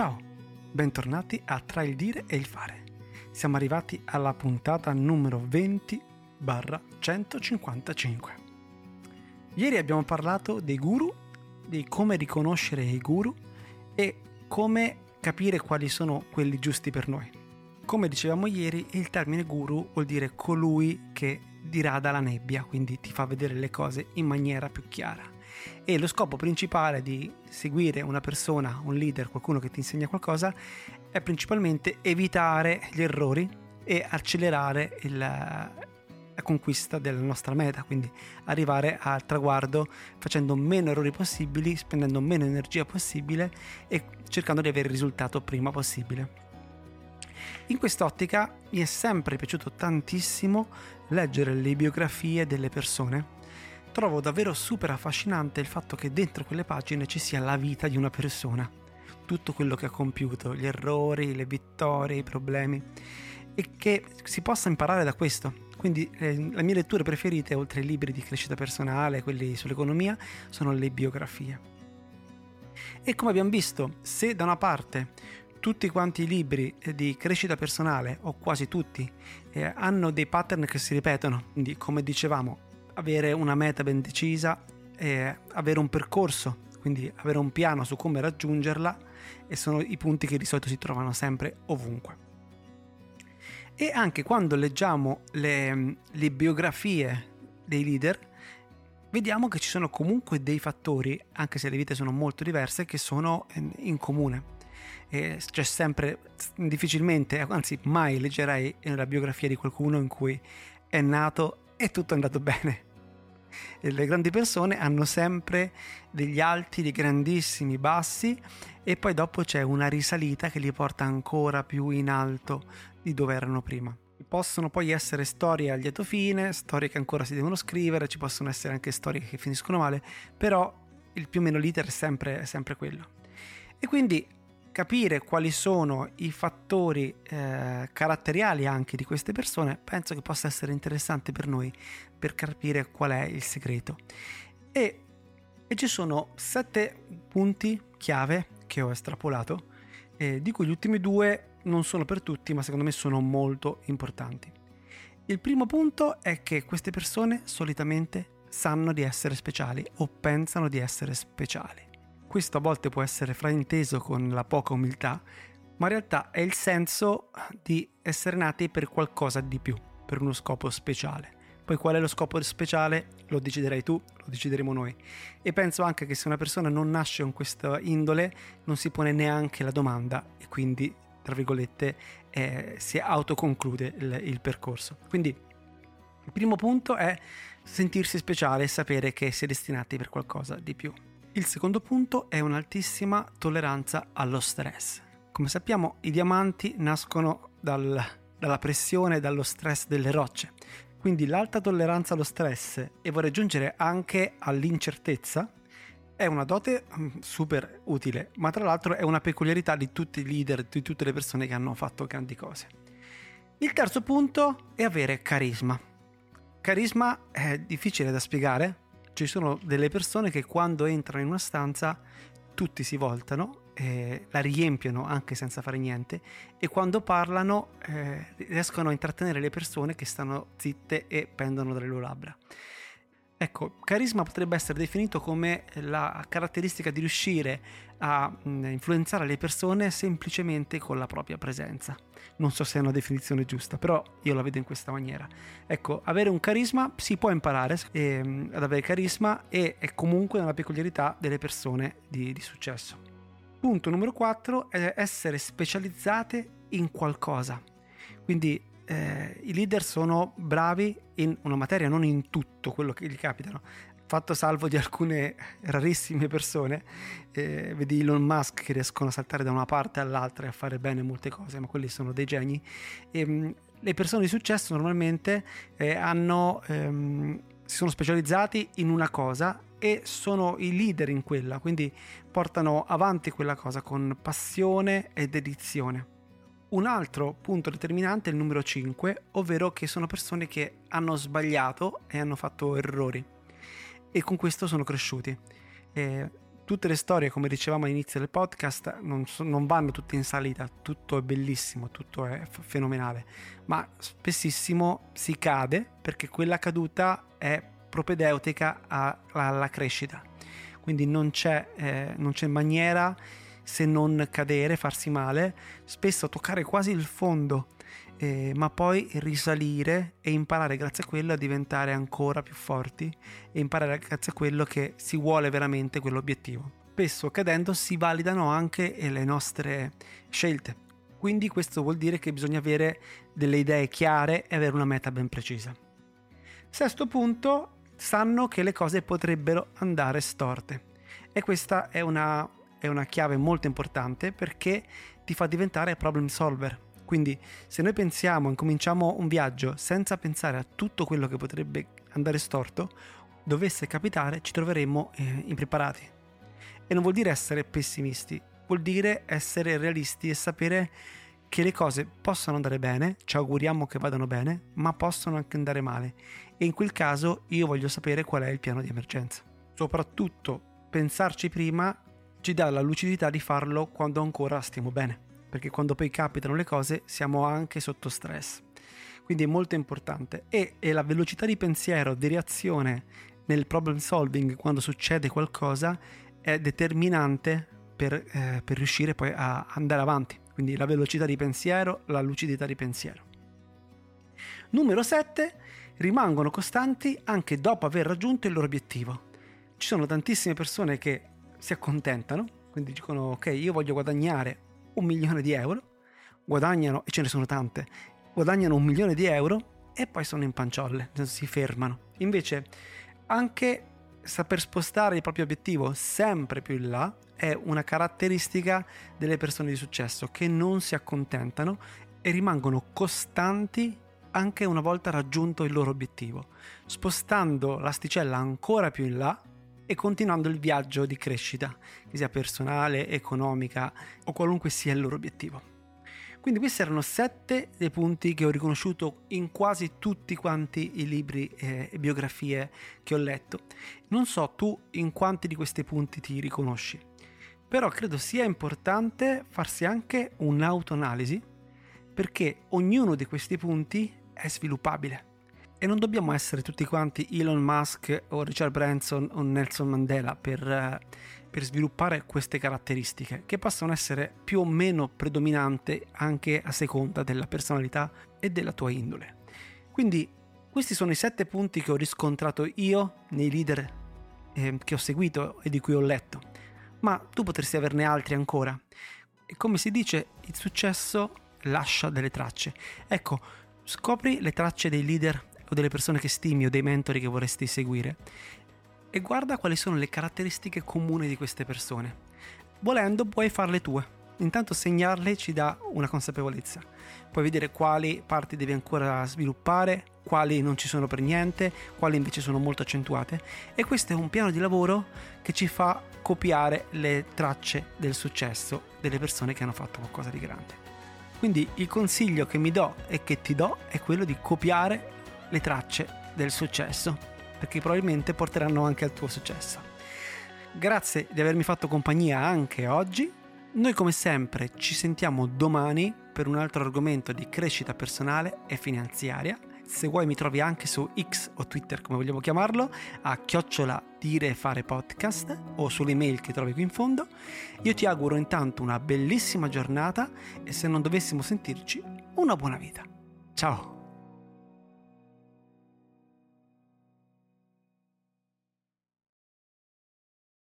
Ciao, bentornati a Tra il dire e il fare. Siamo arrivati alla puntata numero 20 barra 155. Ieri abbiamo parlato dei guru, di come riconoscere i guru e come capire quali sono quelli giusti per noi. Come dicevamo ieri, il termine guru vuol dire colui che dirada la nebbia, quindi ti fa vedere le cose in maniera più chiara e lo scopo principale di seguire una persona, un leader, qualcuno che ti insegna qualcosa è principalmente evitare gli errori e accelerare il, la conquista della nostra meta, quindi arrivare al traguardo facendo meno errori possibili, spendendo meno energia possibile e cercando di avere il risultato prima possibile. In quest'ottica mi è sempre piaciuto tantissimo leggere le biografie delle persone trovo davvero super affascinante il fatto che dentro quelle pagine ci sia la vita di una persona, tutto quello che ha compiuto, gli errori, le vittorie, i problemi, e che si possa imparare da questo. Quindi eh, le mie letture preferite, oltre ai libri di crescita personale, quelli sull'economia, sono le biografie. E come abbiamo visto, se da una parte tutti quanti i libri eh, di crescita personale, o quasi tutti, eh, hanno dei pattern che si ripetono, quindi come dicevamo, avere una meta ben decisa, e avere un percorso, quindi avere un piano su come raggiungerla e sono i punti che di solito si trovano sempre ovunque. E anche quando leggiamo le, le biografie dei leader, vediamo che ci sono comunque dei fattori, anche se le vite sono molto diverse, che sono in comune. E c'è sempre, difficilmente, anzi mai leggerei la biografia di qualcuno in cui è nato e tutto è andato bene le grandi persone hanno sempre degli alti, dei grandissimi bassi e poi dopo c'è una risalita che li porta ancora più in alto di dove erano prima. Possono poi essere storie a lieto fine, storie che ancora si devono scrivere, ci possono essere anche storie che finiscono male, però il più o meno l'iter è sempre, è sempre quello. E quindi capire quali sono i fattori eh, caratteriali anche di queste persone penso che possa essere interessante per noi per capire qual è il segreto. E, e ci sono sette punti chiave che ho estrapolato eh, di cui gli ultimi due non sono per tutti ma secondo me sono molto importanti. Il primo punto è che queste persone solitamente sanno di essere speciali o pensano di essere speciali questo a volte può essere frainteso con la poca umiltà, ma in realtà è il senso di essere nati per qualcosa di più, per uno scopo speciale. Poi qual è lo scopo speciale lo deciderai tu, lo decideremo noi. E penso anche che se una persona non nasce con questa indole non si pone neanche la domanda e quindi, tra virgolette, eh, si autoconclude il, il percorso. Quindi il primo punto è sentirsi speciale e sapere che si è destinati per qualcosa di più. Il secondo punto è un'altissima tolleranza allo stress. Come sappiamo i diamanti nascono dal, dalla pressione e dallo stress delle rocce, quindi l'alta tolleranza allo stress e vorrei aggiungere anche all'incertezza è una dote mm, super utile, ma tra l'altro è una peculiarità di tutti i leader, di tutte le persone che hanno fatto grandi cose. Il terzo punto è avere carisma. Carisma è difficile da spiegare, ci sono delle persone che quando entrano in una stanza tutti si voltano, eh, la riempiono anche senza fare niente e quando parlano eh, riescono a intrattenere le persone che stanno zitte e pendono dalle loro labbra. Ecco, carisma potrebbe essere definito come la caratteristica di riuscire a mm, influenzare le persone semplicemente con la propria presenza. Non so se è una definizione giusta, però io la vedo in questa maniera. Ecco, avere un carisma si può imparare eh, ad avere carisma e è comunque una peculiarità delle persone di, di successo. Punto numero 4 è essere specializzate in qualcosa. Quindi eh, i leader sono bravi in una materia, non in tutto quello che gli capitano. Fatto salvo di alcune rarissime persone, eh, vedi Elon Musk che riescono a saltare da una parte all'altra e a fare bene molte cose, ma quelli sono dei geni. E, ehm, le persone di successo normalmente eh, hanno, ehm, si sono specializzati in una cosa e sono i leader in quella, quindi portano avanti quella cosa con passione e dedizione. Un altro punto determinante è il numero 5, ovvero che sono persone che hanno sbagliato e hanno fatto errori e con questo sono cresciuti. Eh, tutte le storie, come dicevamo all'inizio del podcast, non, so, non vanno tutte in salita, tutto è bellissimo, tutto è f- fenomenale, ma spessissimo si cade perché quella caduta è propedeutica alla crescita. Quindi non c'è, eh, non c'è maniera se non cadere, farsi male, spesso toccare quasi il fondo, eh, ma poi risalire e imparare grazie a quello a diventare ancora più forti e imparare grazie a quello che si vuole veramente quell'obiettivo. Spesso cadendo si validano anche le nostre scelte. Quindi questo vuol dire che bisogna avere delle idee chiare e avere una meta ben precisa. Sesto punto, sanno che le cose potrebbero andare storte. E questa è una, è una chiave molto importante perché ti fa diventare problem solver. Quindi se noi pensiamo, incominciamo un viaggio senza pensare a tutto quello che potrebbe andare storto, dovesse capitare ci troveremmo eh, impreparati. E non vuol dire essere pessimisti, vuol dire essere realisti e sapere che le cose possono andare bene, ci auguriamo che vadano bene, ma possono anche andare male. E in quel caso io voglio sapere qual è il piano di emergenza. Soprattutto pensarci prima ci dà la lucidità di farlo quando ancora stiamo bene, perché quando poi capitano le cose siamo anche sotto stress. Quindi è molto importante e, e la velocità di pensiero, di reazione nel problem solving quando succede qualcosa è determinante per, eh, per riuscire poi a andare avanti quindi la velocità di pensiero, la lucidità di pensiero. Numero 7. Rimangono costanti anche dopo aver raggiunto il loro obiettivo. Ci sono tantissime persone che si accontentano, quindi dicono ok, io voglio guadagnare un milione di euro, guadagnano, e ce ne sono tante, guadagnano un milione di euro e poi sono in panciolle, si fermano. Invece anche saper spostare il proprio obiettivo sempre più in là è una caratteristica delle persone di successo che non si accontentano e rimangono costanti anche una volta raggiunto il loro obiettivo, spostando l'asticella ancora più in là e continuando il viaggio di crescita, che sia personale, economica o qualunque sia il loro obiettivo. Quindi questi erano sette dei punti che ho riconosciuto in quasi tutti quanti i libri eh, e biografie che ho letto. Non so tu in quanti di questi punti ti riconosci, però credo sia importante farsi anche un'autoanalisi perché ognuno di questi punti è sviluppabile. E non dobbiamo essere tutti quanti Elon Musk o Richard Branson o Nelson Mandela per, eh, per sviluppare queste caratteristiche, che possono essere più o meno predominanti anche a seconda della personalità e della tua indole. Quindi questi sono i sette punti che ho riscontrato io nei leader eh, che ho seguito e di cui ho letto ma tu potresti averne altri ancora. E come si dice, il successo lascia delle tracce. Ecco, scopri le tracce dei leader o delle persone che stimi o dei mentori che vorresti seguire e guarda quali sono le caratteristiche comuni di queste persone. Volendo puoi farle tue. Intanto segnarle ci dà una consapevolezza. Puoi vedere quali parti devi ancora sviluppare, quali non ci sono per niente, quali invece sono molto accentuate e questo è un piano di lavoro che ci fa copiare le tracce del successo delle persone che hanno fatto qualcosa di grande. Quindi il consiglio che mi do e che ti do è quello di copiare le tracce del successo, perché probabilmente porteranno anche al tuo successo. Grazie di avermi fatto compagnia anche oggi. Noi come sempre ci sentiamo domani per un altro argomento di crescita personale e finanziaria se vuoi mi trovi anche su X o Twitter come vogliamo chiamarlo, a chiocciola dire fare podcast o sull'email che trovi qui in fondo. Io ti auguro intanto una bellissima giornata e se non dovessimo sentirci, una buona vita. Ciao!